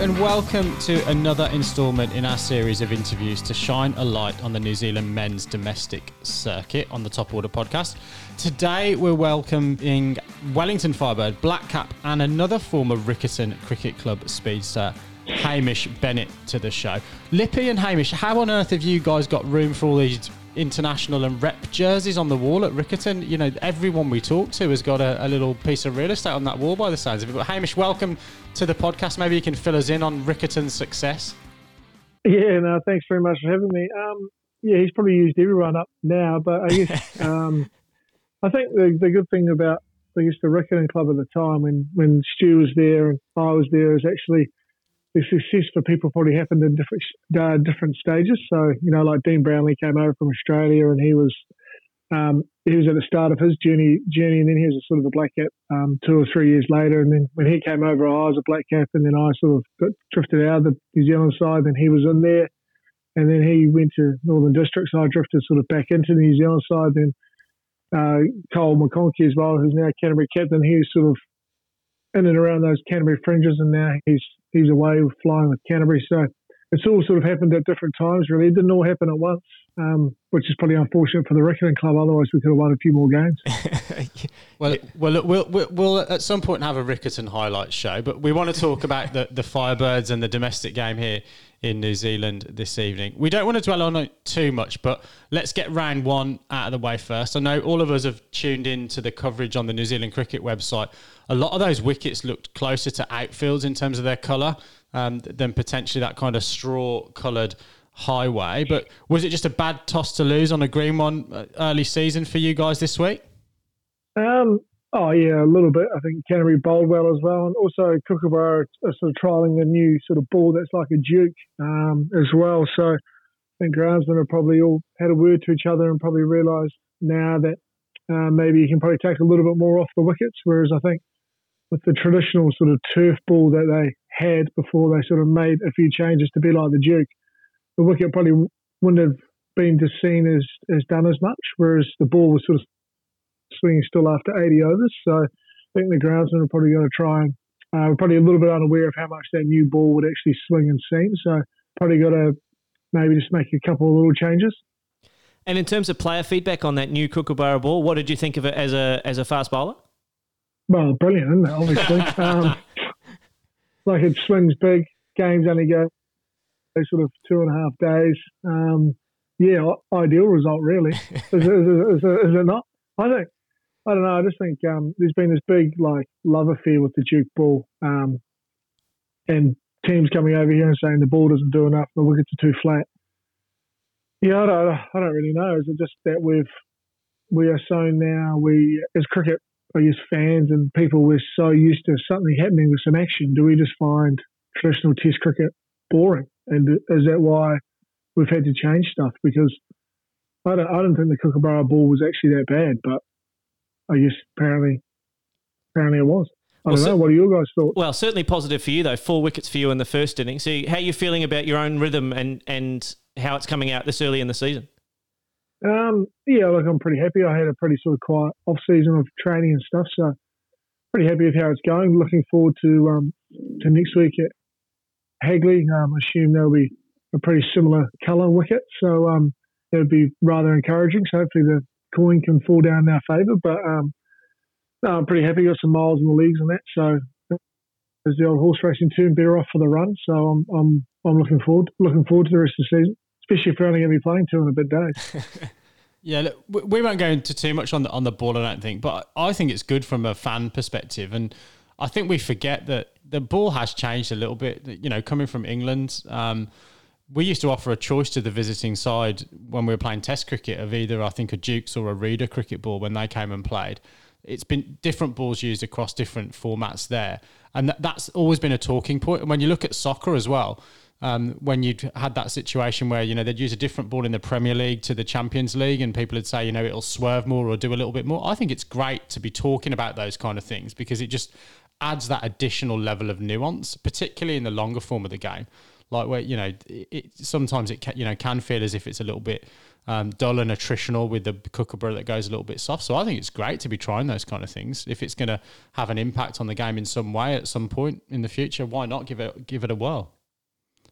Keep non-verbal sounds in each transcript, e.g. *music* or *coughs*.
and welcome to another instalment in our series of interviews to shine a light on the New Zealand men's domestic circuit on the Top Order podcast. Today, we're welcoming Wellington Firebird, Black Cap, and another former Riccarton Cricket Club speedster, Hamish Bennett, to the show. Lippy and Hamish, how on earth have you guys got room for all these international and rep jerseys on the wall at Riccarton? You know, everyone we talk to has got a, a little piece of real estate on that wall by the sounds of it. But Hamish, welcome to the podcast. Maybe you can fill us in on Riccarton's success. Yeah, no, thanks very much for having me. Um, yeah, he's probably used everyone up now, but I guess *laughs* um, I think the, the good thing about I guess the Riccarton club at the time when when Stu was there and I was there is actually the success for people probably happened in different uh, different stages. So you know, like Dean Brownlie came over from Australia and he was um, he was at the start of his journey, journey, and then he was a sort of a black cap um, two or three years later. And then when he came over, I was a black cap, and then I sort of got drifted out of the New Zealand side. Then he was in there, and then he went to Northern Districts. So I drifted sort of back into the New Zealand side. Then uh, Cole McConchie as well, who's now Canterbury captain, he's sort of in and around those Canterbury fringes, and now he's he's away flying with Canterbury. So it's all sort of happened at different times. Really, it didn't all happen at once um, which is probably unfortunate for the Riccarton club. Otherwise, we could have won a few more games. *laughs* well, well, look, we'll, we'll, we'll at some point have a Riccarton highlights show, but we want to talk about the, the Firebirds and the domestic game here in New Zealand this evening. We don't want to dwell on it too much, but let's get round one out of the way first. I know all of us have tuned in to the coverage on the New Zealand Cricket website. A lot of those wickets looked closer to outfields in terms of their colour um, than potentially that kind of straw coloured highway. But was it just a bad toss to lose on a green one uh, early season for you guys this week? Um, oh yeah, a little bit. I think Canterbury bowled well as well, and also Kookaburra are sort of trialing a new sort of ball that's like a Duke um, as well. So I think groundsmen have probably all had a word to each other and probably realised now that uh, maybe you can probably take a little bit more off the wickets. Whereas I think with the traditional sort of turf ball that they had before they sort of made a few changes to be like the Duke, the wicket probably wouldn't have been just seen as, as done as much, whereas the ball was sort of swinging still after 80 overs. So I think the groundsmen are probably going to try and uh, we're probably a little bit unaware of how much that new ball would actually swing and seam. So probably got to maybe just make a couple of little changes. And in terms of player feedback on that new Kookaburra ball, what did you think of it as a as a fast bowler? Well, brilliant, isn't it? Obviously, *laughs* um, like it swings big. Games only go sort of two and a half days. Um, yeah, ideal result, really. *laughs* is, is, is, is, it not? I think, I don't know. I just think um, there's been this big like love affair with the Duke ball, um, and teams coming over here and saying the ball doesn't do enough, the wickets are too flat. Yeah, I don't, I don't really know. Is it just that we've we are so now we as cricket, I guess fans and people, we're so used to something happening with some action. Do we just find traditional Test cricket boring? And is that why we've had to change stuff? Because I don't, I don't think the Kookaburra ball was actually that bad, but I guess apparently, apparently it was. I well, don't know. What are your guys' thoughts? Well, certainly positive for you though. Four wickets for you in the first inning. So, how are you feeling about your own rhythm and and how it's coming out this early in the season? Um, yeah, look, I'm pretty happy. I had a pretty sort of quiet off season of training and stuff, so pretty happy with how it's going. Looking forward to um, to next week at Hagley. Um, I assume there'll be a pretty similar colour wicket, so um, it would be rather encouraging. So hopefully the coin can fall down in our favour. But um, no, I'm pretty happy. Got some miles in the leagues and that. So as the old horse racing term, better off for the run. So I'm I'm I'm looking forward looking forward to the rest of the season, especially if we're only going to be playing two in a bit days. *laughs* Yeah, look, we won't go into too much on the on the ball, I don't think, but I think it's good from a fan perspective, and I think we forget that the ball has changed a little bit. You know, coming from England, um, we used to offer a choice to the visiting side when we were playing Test cricket of either I think a Dukes or a Reader cricket ball when they came and played. It's been different balls used across different formats there, and that, that's always been a talking point. And when you look at soccer as well, um, when you'd had that situation where you know they'd use a different ball in the Premier League to the Champions League, and people would say you know it'll swerve more or do a little bit more. I think it's great to be talking about those kind of things because it just adds that additional level of nuance, particularly in the longer form of the game. Like where you know it, it sometimes it can, you know can feel as if it's a little bit um, dull and attritional with the kookaburra that goes a little bit soft. So I think it's great to be trying those kind of things. If it's going to have an impact on the game in some way at some point in the future, why not give it give it a whirl?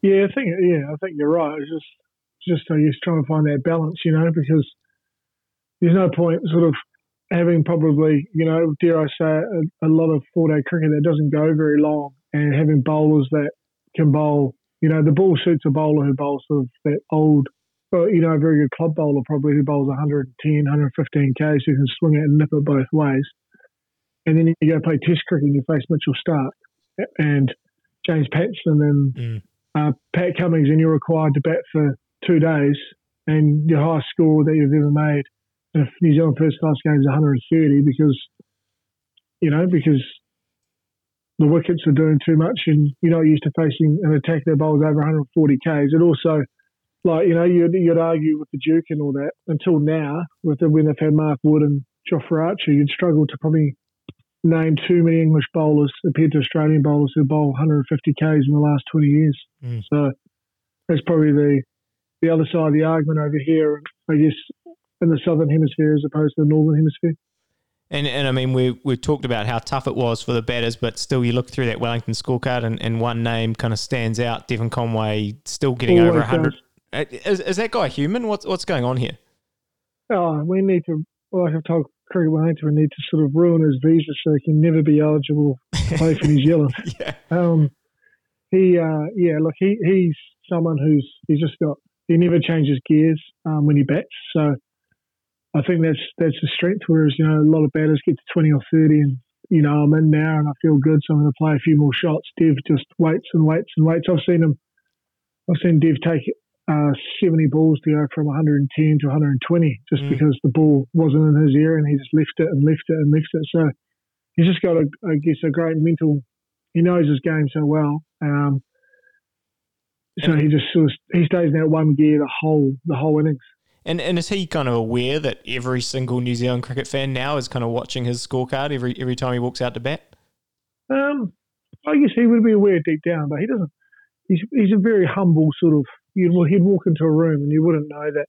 Yeah, I think yeah, I think you're right. It's just just I guess trying to find that balance, you know, because there's no point sort of having probably, you know, dare I say, a, a lot of four day cricket that doesn't go very long and having bowlers that can bowl, you know, the ball suits a bowler who bowls sort of that old, well, you know, a very good club bowler probably who bowls 110, 115 Ks who can swing it and nip it both ways. And then you go play Test cricket and you face Mitchell Starc and James Pattinson and mm. uh, Pat Cummins, and you're required to bat for two days, and your highest score that you've ever made in a New Zealand first class game is 130 because, you know, because the wickets are doing too much and you're not used to facing an attack that bowls over 140 Ks. It also, like, you know, you'd, you'd argue with the Duke and all that until now, with the, when they've had Mark Wood and Jofra Archer, you'd struggle to probably name too many English bowlers compared to Australian bowlers who bowl 150 Ks in the last 20 years. Mm. So that's probably the the other side of the argument over here, I guess, in the southern hemisphere as opposed to the northern hemisphere. And, and I mean, we we talked about how tough it was for the batters, but still, you look through that Wellington scorecard, and, and one name kind of stands out: Devon Conway, still getting Always over hundred. Uh, is, is that guy human? What's what's going on here? Oh, we need to. Like I've told Cricket Wellington, we need to sort of ruin his visa so he can never be eligible to play for New *laughs* Zealand. yeah. Um, he, uh, yeah, look, he, he's someone who's he's just got he never changes gears um, when he bats. So I think that's that's a strength. Whereas you know a lot of batters get to twenty or thirty, and you know I'm in now and I feel good, so I'm going to play a few more shots. Dev just waits and waits and waits. I've seen him. I've seen Dev take uh, 70 balls to go from 110 to 120 just mm. because the ball wasn't in his ear and he just left it and left it and left it. So he's just got, a, I guess, a great mental. He knows his game so well. Um, so he just sort of, he stays in that one gear the whole the whole innings. And and is he kind of aware that every single New Zealand cricket fan now is kind of watching his scorecard every every time he walks out to bat? Um, I guess he would be aware deep down, but he doesn't. He's he's a very humble sort of. You'd, he'd walk into a room and you wouldn't know that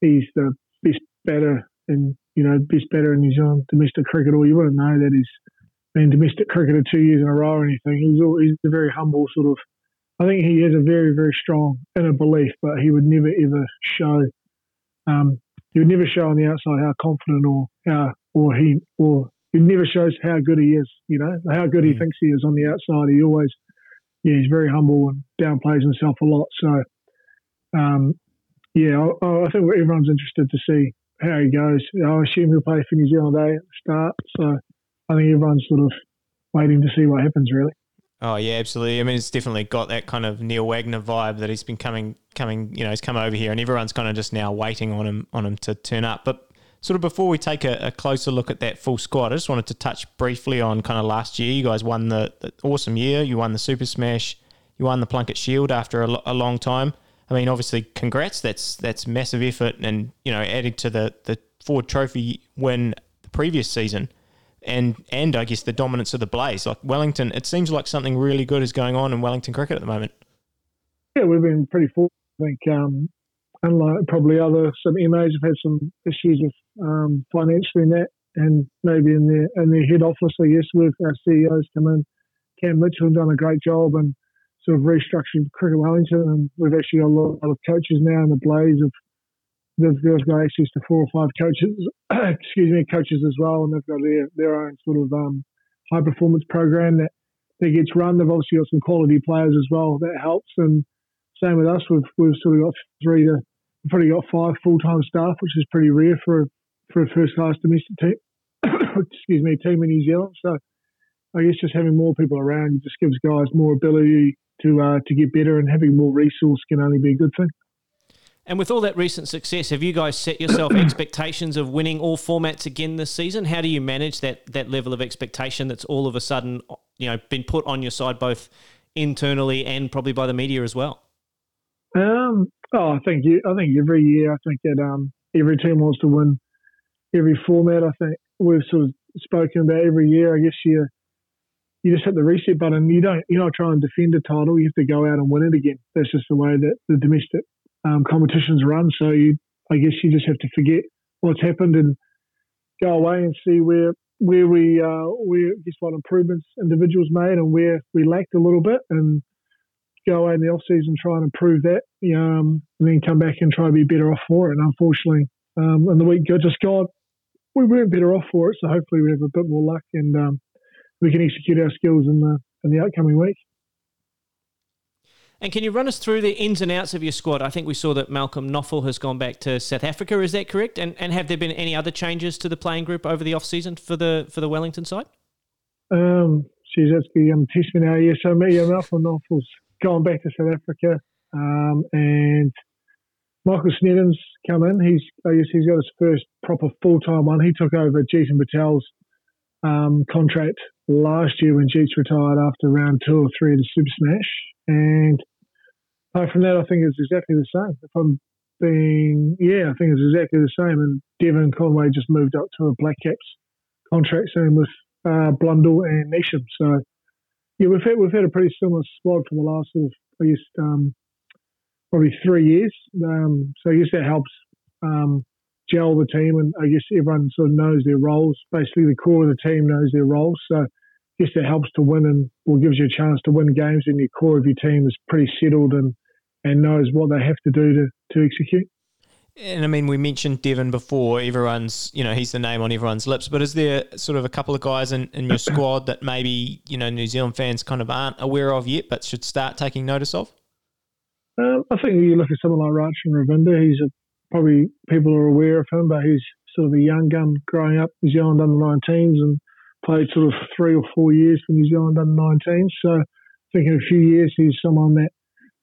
he's the best batter in you know best batter in New Zealand domestic cricket, or you wouldn't know that he's been domestic cricketer two years in a row or anything. He's all, he's a very humble sort of I think he has a very, very strong inner belief, but he would never ever show. Um, he would never show on the outside how confident or how or he or he never shows how good he is. You know how good he mm. thinks he is on the outside. He always, yeah, he's very humble and downplays himself a lot. So, um, yeah, I, I, think everyone's interested to see how he goes. I assume he'll play for New Zealand A at the start. So, I think everyone's sort of waiting to see what happens. Really. Oh yeah, absolutely. I mean, it's definitely got that kind of Neil Wagner vibe that he's been coming, coming. You know, he's come over here, and everyone's kind of just now waiting on him, on him to turn up. But sort of before we take a, a closer look at that full squad, I just wanted to touch briefly on kind of last year. You guys won the, the awesome year. You won the Super Smash. You won the Plunket Shield after a, a long time. I mean, obviously, congrats. That's that's massive effort, and you know, adding to the the Ford Trophy win the previous season and and I guess the dominance of the Blaze. Like Wellington, it seems like something really good is going on in Wellington cricket at the moment. Yeah, we've been pretty fortunate. I think, um, unlike probably other some MAs have had some issues with um, financially in that, and maybe in their in their head office, I guess, with our CEOs come in. Cam Mitchell done a great job and sort of restructured Cricket Wellington, and we've actually got a lot of coaches now in the Blaze of they've, they've got access to four or five coaches, *clears throat* excuse me, coaches as well, and they've got their, their own sort of um, high performance program that, that gets run. They've obviously got some quality players as well that helps. And same with us, we've we've sort of got three to we've probably got five full time staff, which is pretty rare for for a first class domestic team. *coughs* excuse me, team in New Zealand. So I guess just having more people around just gives guys more ability to uh, to get better, and having more resource can only be a good thing. And with all that recent success, have you guys set yourself *coughs* expectations of winning all formats again this season? How do you manage that that level of expectation that's all of a sudden, you know, been put on your side both internally and probably by the media as well? Um, oh, I think you, I think every year, I think that um, every team wants to win every format. I think we've sort of spoken about every year. I guess you you just hit the reset button. You don't you're not trying to defend a title. You have to go out and win it again. That's just the way that the domestic um, competitions run. So you, I guess you just have to forget what's happened and go away and see where where we uh, where guess what improvements individuals made and where we lacked a little bit and go away in the off season try and improve that um, and then come back and try to be better off for it. And unfortunately, um, in the week just gone, we weren't better off for it. So hopefully we have a bit more luck and um, we can execute our skills in the in the upcoming week. And can you run us through the ins and outs of your squad? I think we saw that Malcolm Nofal has gone back to South Africa. Is that correct? And and have there been any other changes to the playing group over the off season for the for the Wellington side? Um, geez, that's the um, test me now. Yeah, so me, Malcolm Nofal's gone back to South Africa, um, and Michael Snedden's come in. He's I guess he's got his first proper full time one. He took over Jeetan Patel's um, contract last year when Jeets retired after round two or three of the Super Smash, and apart from that, I think it's exactly the same. If I'm being, yeah, I think it's exactly the same. And Devon Conway just moved up to a Black Caps contract, same with uh, Blundell and Neesham. So, yeah, we've had we've had a pretty similar squad for the last sort of, I guess, um, probably three years. Um, so I guess that helps um, gel the team, and I guess everyone sort of knows their roles. Basically, the core of the team knows their roles. So I guess that helps to win and or gives you a chance to win games, and your core of your team is pretty settled and and knows what they have to do to, to execute. And I mean, we mentioned Devon before. Everyone's, you know, he's the name on everyone's lips. But is there sort of a couple of guys in, in your *coughs* squad that maybe, you know, New Zealand fans kind of aren't aware of yet, but should start taking notice of? Um, I think you look at someone like Rachin Ravindra, he's a, probably people are aware of him, but he's sort of a young gun growing up New Zealand under 19s and played sort of three or four years for New Zealand under 19s. So I think in a few years he's someone that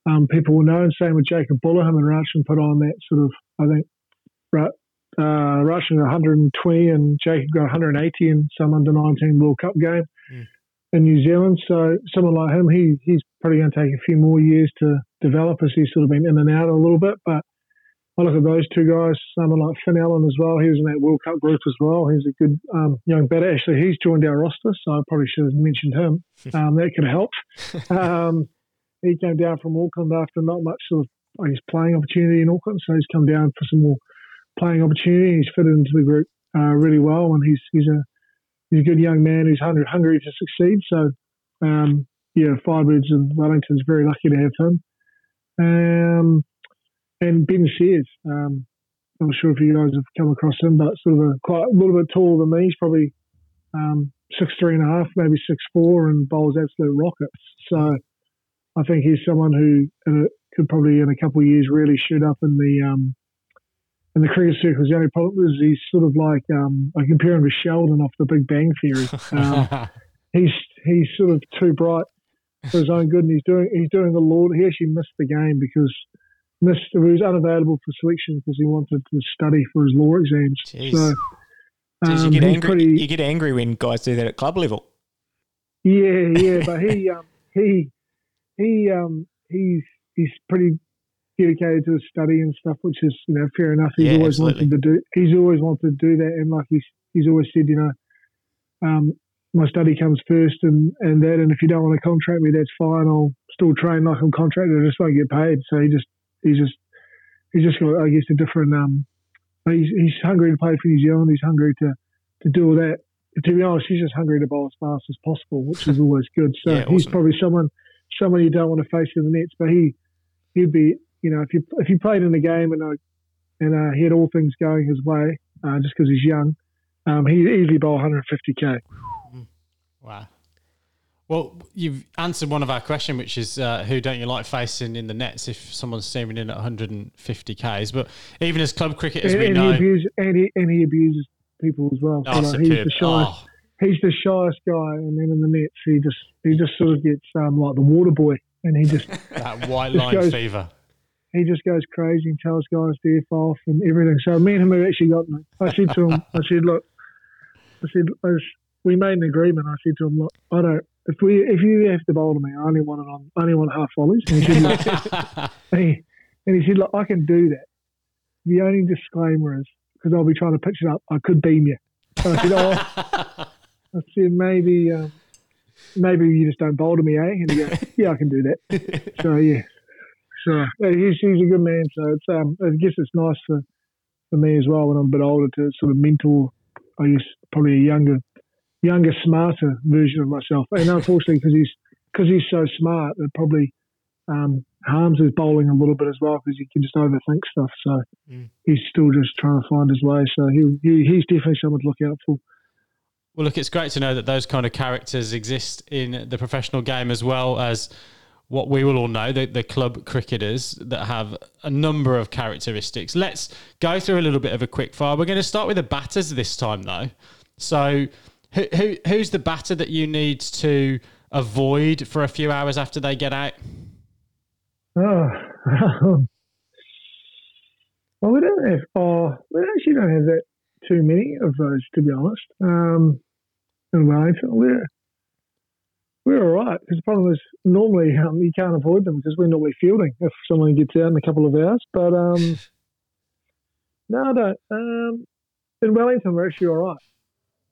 um, people will know. And same with Jakob Bhula, him and Rachin put on that sort of, I think, uh, Rachin got 120 and Jacob got 180 in some under 19 World Cup game mm. in New Zealand. So someone like him, he he's probably going to take a few more years to develop as he's sort of been in and out a little bit. But I look at those two guys, someone like Finn Allen as well. He was in that World Cup group as well. He's a good um, young batter. Actually, he's joined our roster, so I probably should have mentioned him. *laughs* Um, that could have helped. *laughs* Um, he came down from Auckland after not much sort of, guess, playing opportunity in Auckland. So he's come down for some more playing opportunity. He's fitted into the group uh, really well, and he's he's a he's a good young man who's hungry, hungry to succeed. So, um, yeah, Firebirds and Wellington's very lucky to have him. Um, and Ben Sears, um, I'm not sure if you guys have come across him, but sort of a quite a little bit taller than me. He's probably um, six three and a half, maybe six four, and bowls absolute rockets. So I think he's someone who uh, could probably in a couple of years really shoot up in the um, in the cricket circles. The only problem is he's sort of like um, I compare him to Sheldon off The Big Bang Theory. *laughs* Um, he's he's sort of too bright for his own good, and he's doing he's doing the Lord. He actually missed the game because missed he was unavailable for selection because he wanted to study for his law exams. Jeez. So. Jeez, you um, get angry. Pretty, you get angry when guys do that at club level. Yeah, yeah, but he um, he he um, he's he's pretty dedicated to his study and stuff, which is you know fair enough. He's yeah, always absolutely. wanted to do. He's always wanted to do that, and like he's he's always said, you know, um, my study comes first, and and that, and if you don't want to contract me, that's fine. I'll still train like I'm contracted. I just won't get paid. So he just he's just he's just got I guess a different. Um, he's he's hungry to play for New Zealand. He's hungry to to do all that. To be honest, he's just hungry to bowl as fast as possible, which is *laughs* always good. So yeah, he's probably someone someone you don't want to face in the nets. But he he'd be you know if you if you played in the game and uh, and uh, he had all things going his way uh, just because he's young, um, he easily bowl 150k. Wow. Well, you've answered one of our question, which is uh, who don't you like facing in the nets if someone's steaming in at 150 k's? But even as club cricketers, and, we and know, he abuses, and, he, and he abuses people as well. Oh, so, like, he's the shyest. Oh. He's the shyest guy, and then in the nets, he just he just sort of gets um, like the water boy, and he just *laughs* that white line goes, fever. He just goes crazy and tells guys to f off and everything. So me and him have actually got. I said to him, I said, look, I said, I was, we made an agreement. I said to him, look, I don't. If we if you have to bowl to me, I only want it on. I only want half volleys. And he said, look, *laughs* and, he, and he said, look, I can do that. The only disclaimer is because I'll be trying to pitch it up. I could beam you. So I said, oh. *laughs* I said maybe. Um, maybe you just don't bowl to me, eh? And he goes, *laughs* yeah, I can do that. so yeah, so he's he's a good man. So it's um, I guess it's nice for for me as well when I'm a bit older to sort of mentor. I guess probably a younger, younger, smarter version of myself. And unfortunately, because he's because he's so smart, it probably um, harms his bowling a little bit as well because he can just overthink stuff. So mm. he's still just trying to find his way. So he, he he's definitely someone to look out for. Well, look, it's great to know that those kind of characters exist in the professional game as well as what we will all know the, the club cricketers that have a number of characteristics. Let's go through a little bit of a quick fire. We're going to start with the batters this time, though. So, who, who who's the batter that you need to avoid for a few hours after they get out? Oh, *laughs* well, we don't have. Oh, we actually don't have that too many of those, to be honest. Um, in Wellington, we're we're all right because the problem is normally um, you can't avoid them because we're normally fielding if someone gets out in a couple of hours. But um, *laughs* no, I don't. Um, in Wellington, we're actually all right.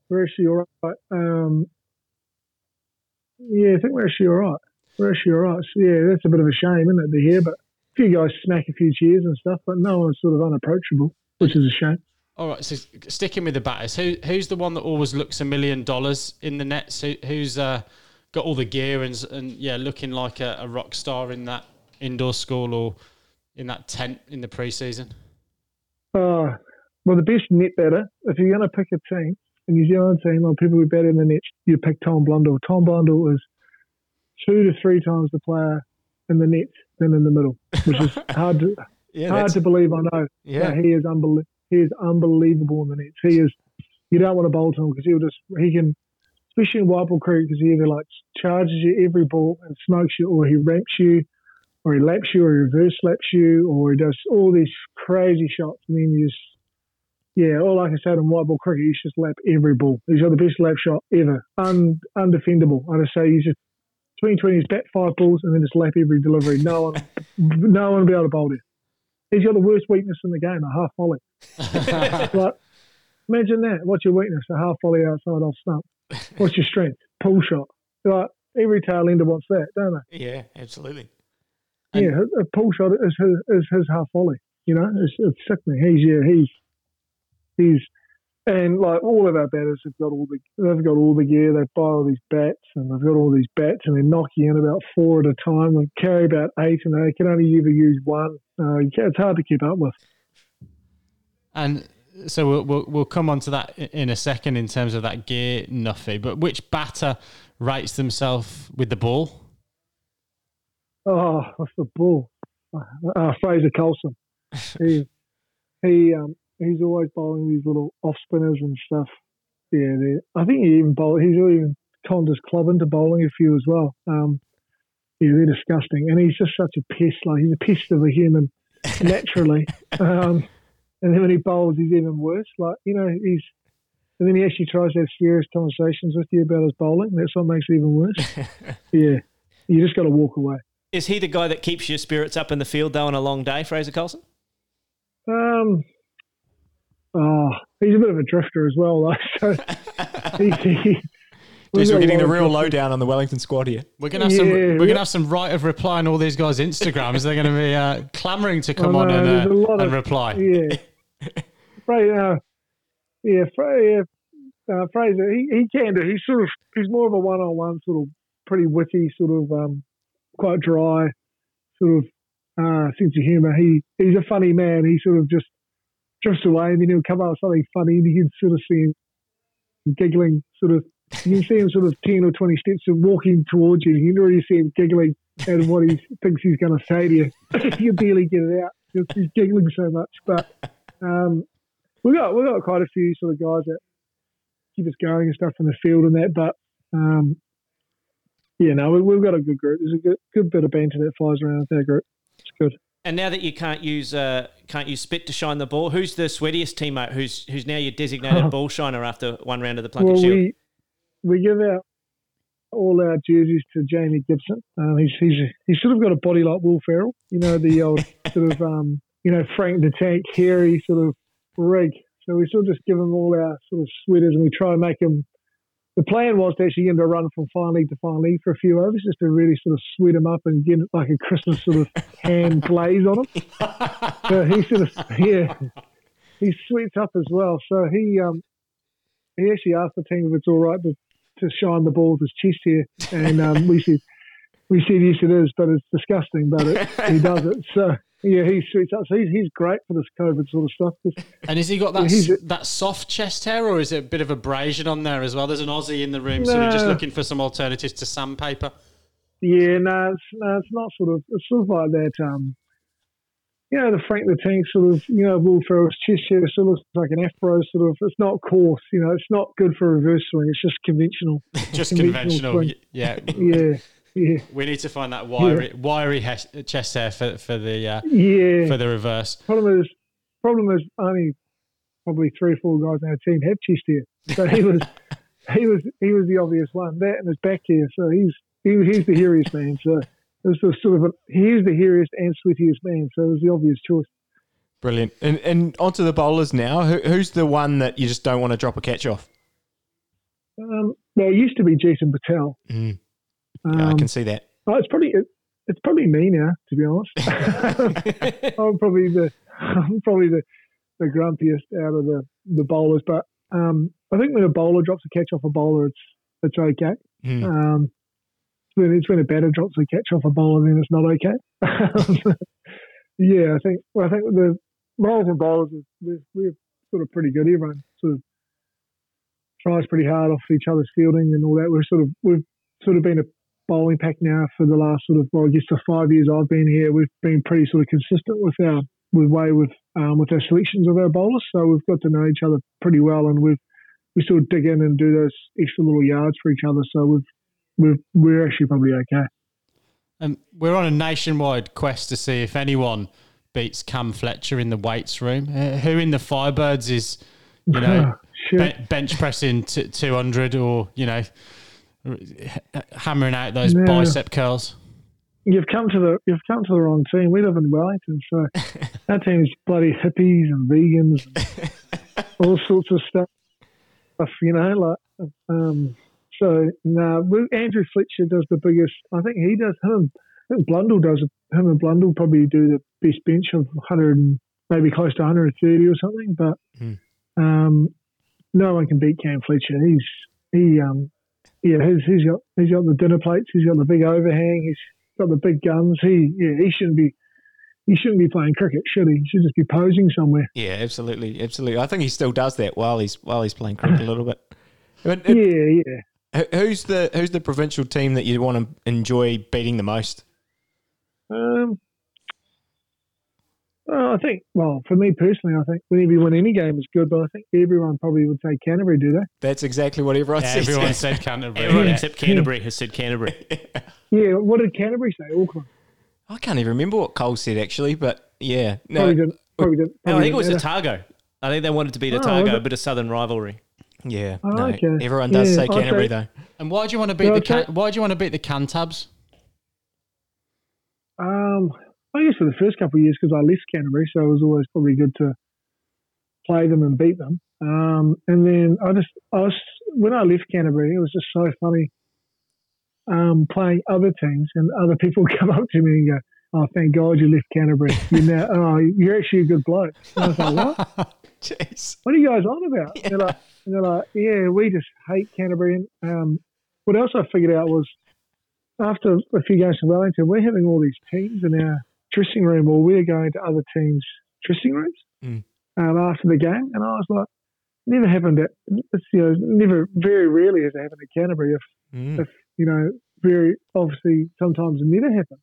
We're actually all right. Um, yeah, I think we're actually all right. We're actually all right. So, yeah, that's a bit of a shame, isn't it, to hear? But a few guys smack a few cheers and stuff, but no one's sort of unapproachable, which is a shame. All right, so sticking with the batters, who who's the one that always looks a million dollars in the nets? Who, who's uh, got all the gear and and yeah, looking like a, a rock star in that indoor school or in that tent in the preseason? Uh, well, the best net batter, if you're going to pick a team, a New Zealand team or people who bat in the net, you pick Tom Blundell. Tom Blundell is two to three times the player in the net than in the middle, which is *laughs* hard to yeah, hard to believe. I know. Yeah, he is unbelievable. He is unbelievable in the nets. He is. You don't want to bowl to him because he'll just he can especially in ball cricket, because he either like charges you every ball and smokes you, or he ramps you, or he laps you, or he reverse laps you, or he does all these crazy shots. I mean, you just, yeah, all like I say in white ball cricket, he's just lap every ball. He's got the best lap shot ever, Un, undefendable. I just say he's just between twenties, bat five balls, and then just lap every delivery. No one, *laughs* no one will be able to bowl him. He's got the worst weakness in the game, a half volley. But imagine that. What's your weakness? A half volley outside off stump. What's your strength? Pull shot. Like every tail ender wants that, don't they? Yeah, absolutely. And yeah, a pull shot is his, is his half volley. You know, it's, it's sickening. He's yeah, he's he's and like all of our batters have got all the they've got all the gear. They buy all these bats and they've got all these bats and they knock you in about four at a time and carry about eight and they can only ever use one. Uh, it's hard to keep up with. And so we'll, we'll, we'll come on to that in a second in terms of that gear, Nuffy. But which batter rates themselves with the ball? Oh, what's the ball? Uh, Fraser Colson. *laughs* he he um, he's always bowling these little off spinners and stuff. Yeah, I think he even bowl. He's even conned his club into bowling a few as well. Um, they're disgusting, and he's just such a pest. Like he's a pest of a human *laughs* naturally. um, and then when he bowls, he's even worse. Like, you know, he's, and then he actually tries to have serious conversations with you about his bowling. That's what makes it even worse. *laughs* yeah. You just got to walk away. Is he the guy that keeps your spirits up in the field, though, on a long day, Fraser Colson? Um, oh, he's a bit of a drifter as well, though. *laughs* So *laughs* he, he, Jeez, we're getting the real lowdown on the Wellington squad here. We're gonna have yeah, some. We're gonna have some right of reply on all these guys' Instagrams. They're gonna be uh, clamoring to come on and, uh, and of, reply. Yeah, Fraser. Uh, yeah, Fraser. Uh, Fraser. He, he can do. He's sort of. He's more of a one-on-one sort of pretty witty, sort of um, quite dry, sort of uh, sense of humour. He he's a funny man. He sort of just drifts away and then he'll come up with something funny and you can sort of see him giggling, sort of you can see him sort of 10 or 20 steps and walking towards you. You can already see him giggling at what he thinks he's going to say to you. *laughs* you barely get it out he's giggling so much. But um, we've, got, we've got quite a few sort of guys that keep us going and stuff in the field and that. But um, yeah, no, we, have got a good group. There's a good, good bit of banter that flies around with our group. It's good. And now that you can't use uh, can't use spit to shine the ball, who's the sweatiest teammate? Who's who's now your designated *laughs* ball shiner after one round of the Plunket well, Shield? We, we give out all our jerseys to Jamie Gibson. Um, he's, he's he's sort of got a body like Will Ferrell, you know, the old *laughs* sort of um, you know Frank the Tank, hairy sort of rig. So we sort of just give him all our sort of sweaters, and we try and make him the plan was to actually get him to run from league to league for a few overs, just to really sort of sweet him up and get like a Christmas sort of hand *laughs* glaze on him. so he sort of yeah, he sweets up as well. So he um he actually asked the team if it's all right to, to shine the ball with his chest here, and um, we said we said yes it is, but it's disgusting, but it, he does it. So yeah, he sweets up. So he's, he's great for this COVID sort of stuff. And has he got that Yeah, he's that soft chest hair, or is it a bit of abrasion on there as well? There's an Aussie in the room, sort of just looking for some alternatives to sandpaper. Yeah, no, it's, no, it's not sort of. It's sort of like that. Um, you know, the Frank the Tank sort of. You know, Will Ferrell's chest hair sort of looks like an afro sort of. It's not coarse. You know, it's not good for reverse swing. It's just conventional. *laughs* Just Conventional conventional. Yeah. Yeah, yeah, We need to find that wiry, wiry hes- chest hair for, for the uh, yeah. for the reverse. problem is, problem is only probably three or four guys in our team have chest hair. So he was, *laughs* he was, he was the obvious one. That and his back hair. So he's he, he's the hairiest man. So it was sort of a, he's the hairiest and sweatiest man. So it was the obvious choice. Brilliant. And and onto the bowlers now. Who, who's the one that you just don't want to drop a catch off? Um, well, it used to be Jeetan Patel. Mm. Um, Yeah, I can see that. oh, it's probably it, it's probably me now, to be honest. *laughs* *laughs* I'm probably the I'm probably the, the grumpiest out of the, the bowlers. But um, I think when a bowler drops a catch off a bowler, it's it's okay. Mm. Um, when it's when a batter drops a catch off a bowler, then it's not okay. *laughs* yeah, I think well, I think the bowlers and bowlers we're, we're sort of pretty good. Everyone sort of tries pretty hard off each other's fielding and all that. We're sort of we've sort of been a bowling pack now for the last sort of well, I guess the five years I've been here. We've been pretty sort of consistent with our with way with um, with our selections of our bowlers. So we've got to know each other pretty well, and we've we sort of dig in and do those extra little yards for each other. So we've we've we're actually probably okay. And we're on a nationwide quest to see if anyone beats Cam Fletcher in the weights room. Uh, who in the Firebirds is, you know, *laughs* ben- bench pressing t- 200 or, you know, hammering out those No. bicep curls? You've come to the you've come to the wrong team. We live in Wellington, so *laughs* our team's bloody hippies and vegans, and *laughs* all sorts of stuff. You know, like um, so. No, nah, Andrew Fletcher does the biggest. I think he does. Him, I think Blundell does. Him and Blundell probably do the best bench of 100, and maybe close to 130 or something. But Hmm. um, no one can beat Cam Fletcher. He's he um yeah he's, he's got he's got the dinner plates. He's got the big overhang. He's got the big guns. He yeah he shouldn't be he shouldn't be playing cricket, should he? He should just be posing somewhere. Yeah, absolutely, absolutely. I think he still does that while he's while he's playing cricket a little bit. But, uh, Yeah, yeah. Who's the who's the provincial team that you want to enjoy beating the most? Um, well, I think well for me personally, I think whenever you win any game is good, but I think everyone probably would say Canterbury, do they? That's exactly what everyone says. Everyone *laughs* said Canterbury. Everyone yeah. except Canterbury has said Canterbury. *laughs* Yeah. What did Canterbury say? Auckland. I can't even remember what Cole said actually, but yeah, no, Probably didn't. Probably didn't. No, I Probably think it was didn't Otago. I think they wanted to beat Oh, Otago, was a bit of southern rivalry. yeah, Oh, no. okay. Everyone does Yeah, say Canterbury say- though. And why do you want to beat Yeah, the okay. can- why do you want to beat the Cantabs? Um, I guess for the first couple of years because I left Canterbury, so it was always probably good to play them and beat them. Um, and then I just, I was when I left Canterbury, it was just so funny um, playing other teams and other people *laughs* come up to me and go, "Oh, thank God you left Canterbury. You now, *laughs* oh, you're actually a good bloke." And I was like, "What? *laughs* Jeez. What are you guys on about?" And they're like, and they're like, "Yeah, we just hate Canterbury." And um, what else I figured out was after a few games in Wellington, we're having all these teams in our dressing room, or we're going to other teams' dressing rooms Mm. um, after the game, and I was like, "Never happened at it's, you know, never very rarely has it happened at Canterbury. If Mm. if you know, very obviously sometimes it never happened."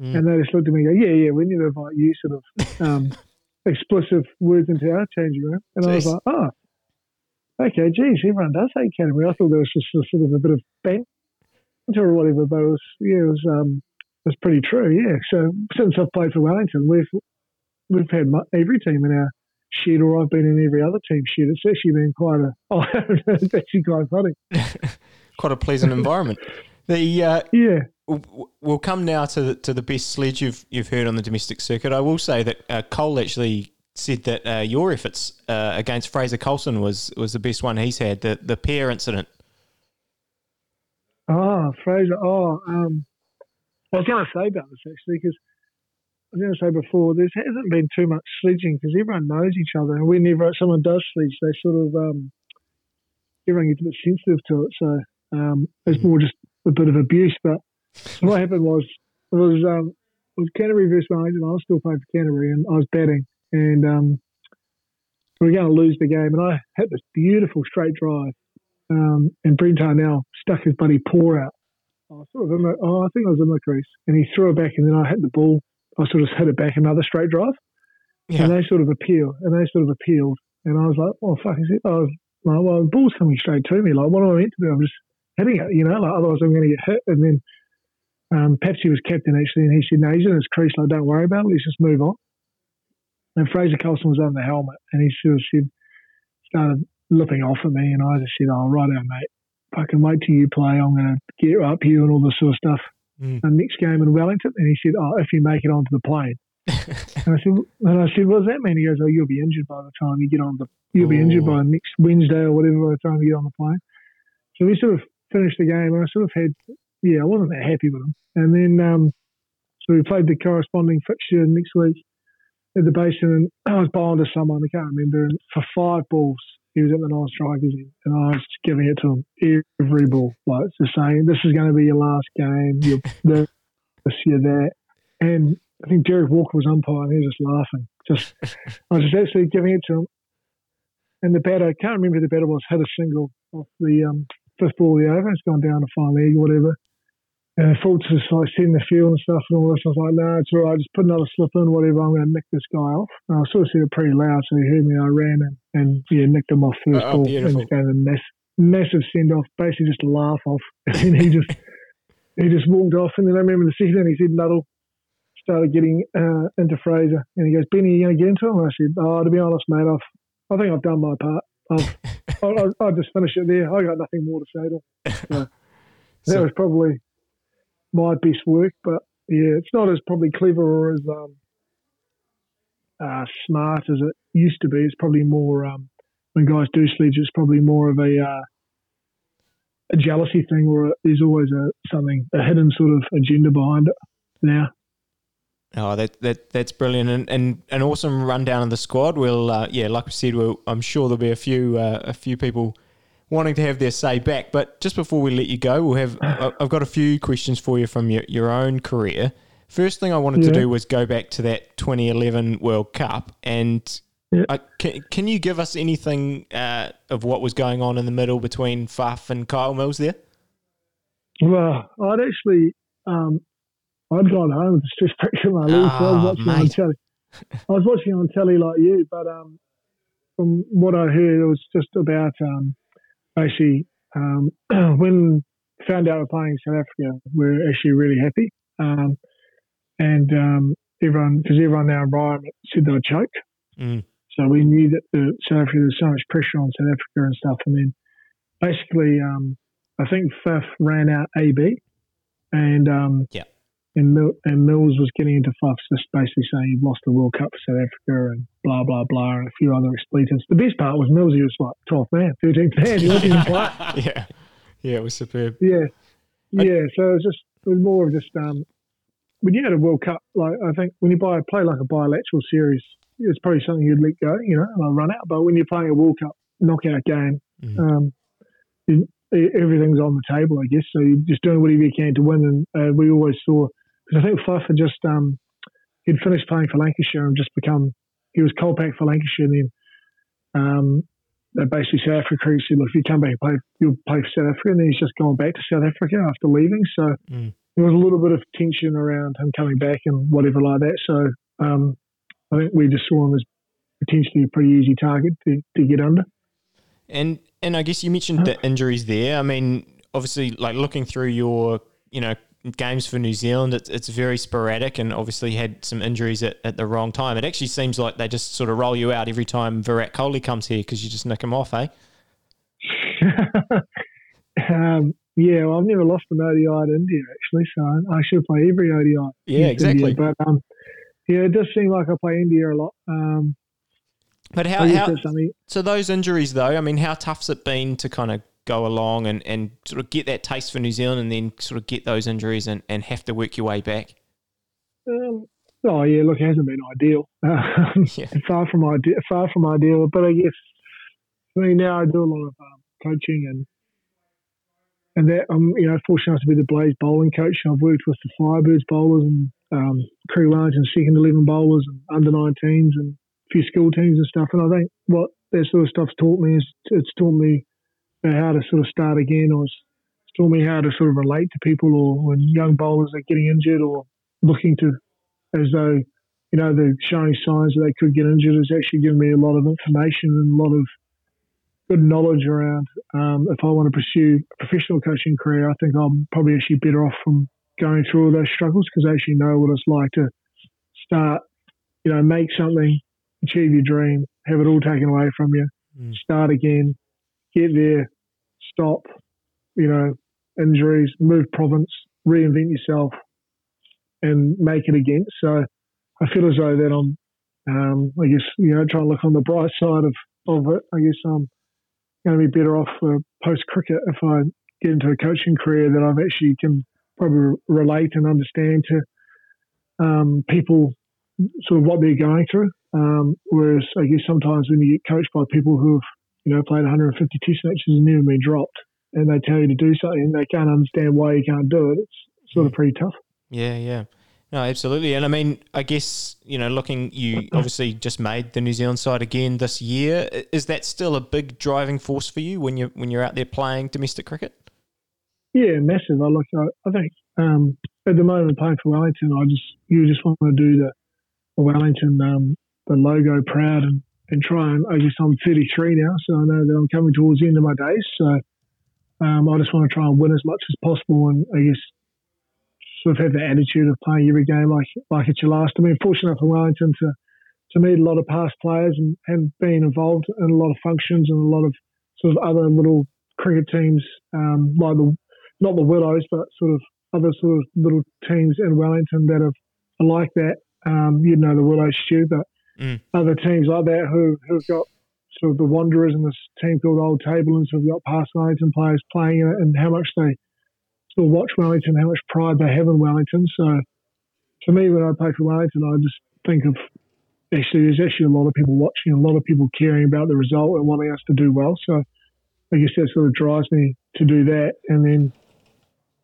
Mm. And they just looked at me and go, "Yeah, yeah, we need to invite you." Sort of um, *laughs* explicit words into our changing room, and I was like, "Oh." Okay, geez, everyone does hate Canterbury. I thought there was just a, sort of a bit of banter or whatever, but it was yeah, it was um, was pretty true. Yeah. So since I've played for Wellington, we've we've had mu- every team in our shed, or I've been in every other team shed. It's actually been quite a oh, *laughs* it's actually quite funny. *laughs* Quite a pleasant environment. The uh, Yeah. we'll- we'll come now to the, to the best sledge you've you've heard on the domestic circuit. I will say that uh, Cole actually said that uh, your efforts uh, against Fraser Colson was was the best one he's had. The the pair incident. Oh, Fraser. Oh, um, I was going to say about this actually because I was going to say before there hasn't been too much sledging because everyone knows each other, and whenever someone does sledge, they sort of um, everyone gets a bit sensitive to it. So um, it's more just a bit of abuse. But what happened was it was um, it was Canterbury versus Wellington. I was still playing for Canterbury, and I was batting, and um, we were going to lose the game, and I hit this beautiful straight drive, um, and Brent Arnel stuck his buddy paw out. I sort of oh, I think I was in the crease, and he threw it back, and then I hit the ball. I sort of hit it back another straight drive, Yeah. and they sort of appeal, and they sort of appealed, and I was like, oh fuck, is it? I was like, well, the ball's coming straight to me. Like, what am I meant to do? I'm just hitting it, you know. Like, otherwise, I'm going to get hit. And then um, Pepsi was captain actually, and he said, no, he's in his crease. Like, don't worry about it. Let's just move on. And Fraser Colson was on the helmet, and he sort of said, started looking off at me, and I just said, oh, right out, mate. Fucking wait till you play. I'm going to get up you and all this sort of stuff. Mm. And next game in Wellington, and he said, oh, if you make it onto the plane. *laughs* and I said, and I said, what does that mean? He goes, oh, you'll be injured by the time you get on the, you'll be injured Oh. by next Wednesday or whatever by the time you get on the plane. So we sort of finished the game, and I sort of had, yeah, I wasn't that happy with him. And then, um, so we played the corresponding fixture next week at the basin, and *clears throat* I was bowling to someone, I can't remember, and for five balls, he was at the non-strikers and I was giving it to him every ball, like just saying, this is going to be your last game, you're this, you're that. And I think Derek Walker was umpire, and he was just laughing. Just, I was just actually giving it to him. And the batter, I can't remember who the batter was, had a single off the um, fifth ball of the over. It's gone down to final leg or whatever. And Fultz was like setting the field and stuff and all this. I was like, no, it's all right. Just put another slip in, whatever. I'm going to nick this guy off. And I sort of said it pretty loud, so he heard me. I ran and, and yeah, nicked him off first Oh, ball. beautiful. And a mass, massive send off, basically just a laugh off. *laughs* And then he just he just walked off. And then I remember the second, he said, Nuddle started getting uh, into Fraser. And he goes, Benny, you going to get into him? And I said, oh, to be honest, mate, I've, I think I've done my part. I've, *laughs* I'll, I'll- I'll just finish it there. I got nothing more to say to him. *laughs* So that was probably my best work, but yeah, it's not as probably clever or as um, uh, smart as it used to be. It's probably more um, when guys do sledge, it's probably more of a uh, a jealousy thing, or there's always a something a hidden sort of agenda behind it. Now, Oh, that, that that's brilliant and, and an awesome rundown of the squad. We'll uh, yeah, like we said, we'll, I'm sure there'll be a few uh, a few people wanting to have their say back. But just before we let you go, we'll have I've got a few questions for you from your, your own career. First thing I wanted to do was go back to that 2011 World Cup, and Yeah. I, can, can you give us anything uh, of what was going on in the middle between Faf and Kyle Mills there? well, I'd actually um, I'd gone home with a stress fracture in my leg, so I was Ah, watching on telly. I was watching on telly like you, but um, from what I heard, it was just about um, basically um, *clears throat* when found out we're playing South Africa, we're actually really happy, um, and um, everyone because everyone in our environment said they would choke, Mm. so we knew that the South Africa there's so much pressure on South Africa and stuff, and then basically um, I think Faf ran out AB, and um, Yeah. And, Mil- and Mills was getting into Faf's just basically saying you've lost the World Cup for South Africa and blah blah blah and a few other expletives. The best part was Mills. He was like 12th man, 13th man. He wasn't even playing. *laughs* yeah, yeah, it was superb. Yeah, yeah. So it was just it was more of just um, when you had a World Cup, like I think when you buy a play like a bilateral series, it's probably something you'd let go, you know, and run out. But when you're playing a World Cup knockout game, Mhm. um, you- everything's on the table, I guess. So you're just doing whatever you can to win. And uh, we always saw because I think Faf had just um, he'd finished playing for Lancashire and just become he was Kolpak for Lancashire, and then um, they basically South Africa he said, look, if you come back and play, you'll play for South Africa. And then he's just gone back to South Africa after leaving. So Mm. there was a little bit of tension around him coming back and whatever like that. So um, I think we just saw him as potentially a pretty easy target to, to get under. And and I guess you mentioned the injuries there. I mean, obviously, like looking through your you know games for New Zealand, it's it's very sporadic, and obviously had some injuries at, at the wrong time. It actually seems like they just sort of roll you out every time Virat Kohli comes here because you just nick him off, eh? *laughs* um, yeah, well, I've never lost an ODI at India actually, so I should play every ODI. Yeah, exactly. India. But um, yeah, it does seem like I play India a lot. Um, But how, how so those injuries though? I mean, how tough's it been to kind of go along and, and sort of get that taste for New Zealand and then sort of get those injuries and, and have to work your way back? Um, oh yeah, look, it hasn't been ideal. *laughs* Um, yeah. Far from ideal, far from ideal. But I guess I mean now I do a lot of um, coaching and and that I'm you know fortunate enough to be the Blaze bowling coach. I've worked with the Firebirds bowlers and um, Cricket Wellington second eleven bowlers and under 19s and a few school teams and stuff. And I think what that sort of stuff's taught me is it's taught me how to sort of start again, or it's taught me how to sort of relate to people, or when young bowlers are getting injured or looking to as though you know they're showing signs that they could get injured. It's actually given me a lot of information and a lot of good knowledge around um, if I want to pursue a professional coaching career. I think I'm probably actually better off from going through all those struggles because I actually know what it's like to start, you know, make something, achieve your dream, have it all taken away from you, mm. start again, get there, stop, you know, injuries, move province, reinvent yourself, and make it again. So I feel as though that I'm, um, I guess, you know, trying to look on the bright side of, of it. I guess I'm going to be better off for post cricket if I get into a coaching career that I've actually can probably relate and understand to um, people sort of what they're going through. Um, whereas I guess sometimes when you get coached by people who have you know played 150 test matches and never been dropped, and they tell you to do something, and they can't understand why you can't do it. It's sort of pretty tough. Yeah, yeah. No, absolutely. And I mean, I guess, you know, looking, you *clears throat* obviously just made the New Zealand side again this year. Is that still a big driving force for you when you're, when you're out there playing domestic cricket? Yeah, massive. I look, I, I think um, at the moment playing for Wellington, I just, you just want to do the, the Wellington, um, the logo proud and, and try and, I guess I'm 33 now, so I know that I'm coming towards the end of my days. So um, I just want to try and win as much as possible and I guess sort of have the attitude of playing every game like like it's your last. I mean, fortunate enough for Wellington to to meet a lot of past players and, and being involved in a lot of functions and a lot of sort of other little cricket teams um, like the not the Willows, but sort of other sort of little teams in Wellington that have like that. Um, you know the Willows, Stu, but mm. other teams like that who who've got sort of the Wanderers and this team called Old Tablelands who've got past Wellington players playing in it and how much they still watch Wellington, how much pride they have in Wellington. So for me, when I play for Wellington, I just think of actually there's actually a lot of people watching, a lot of people caring about the result and wanting us to do well. So I guess that sort of drives me to do that. And then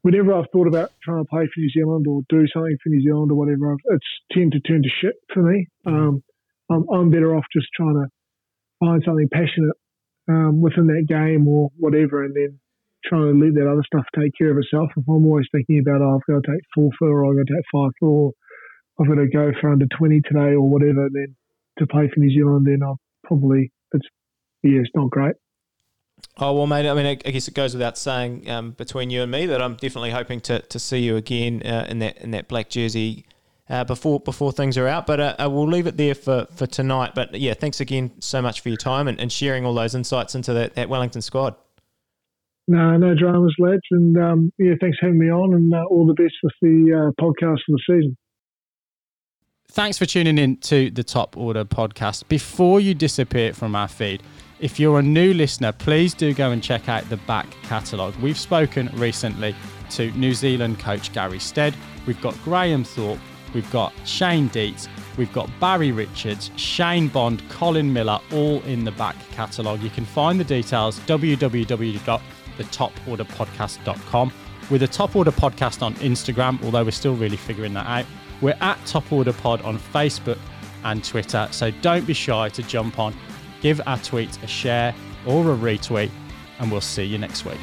whenever I've thought about trying to play for New Zealand or do something for New Zealand or whatever, it's tend to turn to shit for me. Um, I'm, I'm, better off just trying to find something passionate um, within that game or whatever, and then trying to let that other stuff take care of itself. If I'm always thinking about, oh, I've got to take four-for or I've got to take five foot or I've got to go for under 20 today or whatever, then to play for New Zealand, then I'll probably, it's, yeah, it's not great. Oh well, mate. I mean, I guess it goes without saying um, between you and me that I'm definitely hoping to, to see you again uh, in that in that black jersey uh, before before things are out. But uh, uh we'll leave it there for, for tonight. But yeah, thanks again so much for your time and, and sharing all those insights into that, that Wellington squad. No, no dramas, lads. And um, yeah, thanks for having me on and uh, all the best with the uh, podcast for the season. Thanks for tuning in to the Top Order podcast. Before you disappear from our feed, if you're a new listener, please do go and check out the back catalogue. We've spoken recently to New Zealand coach Gary Stead. We've got Graham Thorpe. We've got Shane Deitz. We've got Barry Richards, Shane Bond, Colin Miller, all in the back catalogue. You can find the details www thetoporderpodcast.com. With a Top Order Podcast on Instagram, although we're still really figuring that out. We're at Top Order Pod on Facebook and Twitter, so don't be shy to jump on, give our tweets a share or a retweet, and we'll see you next week.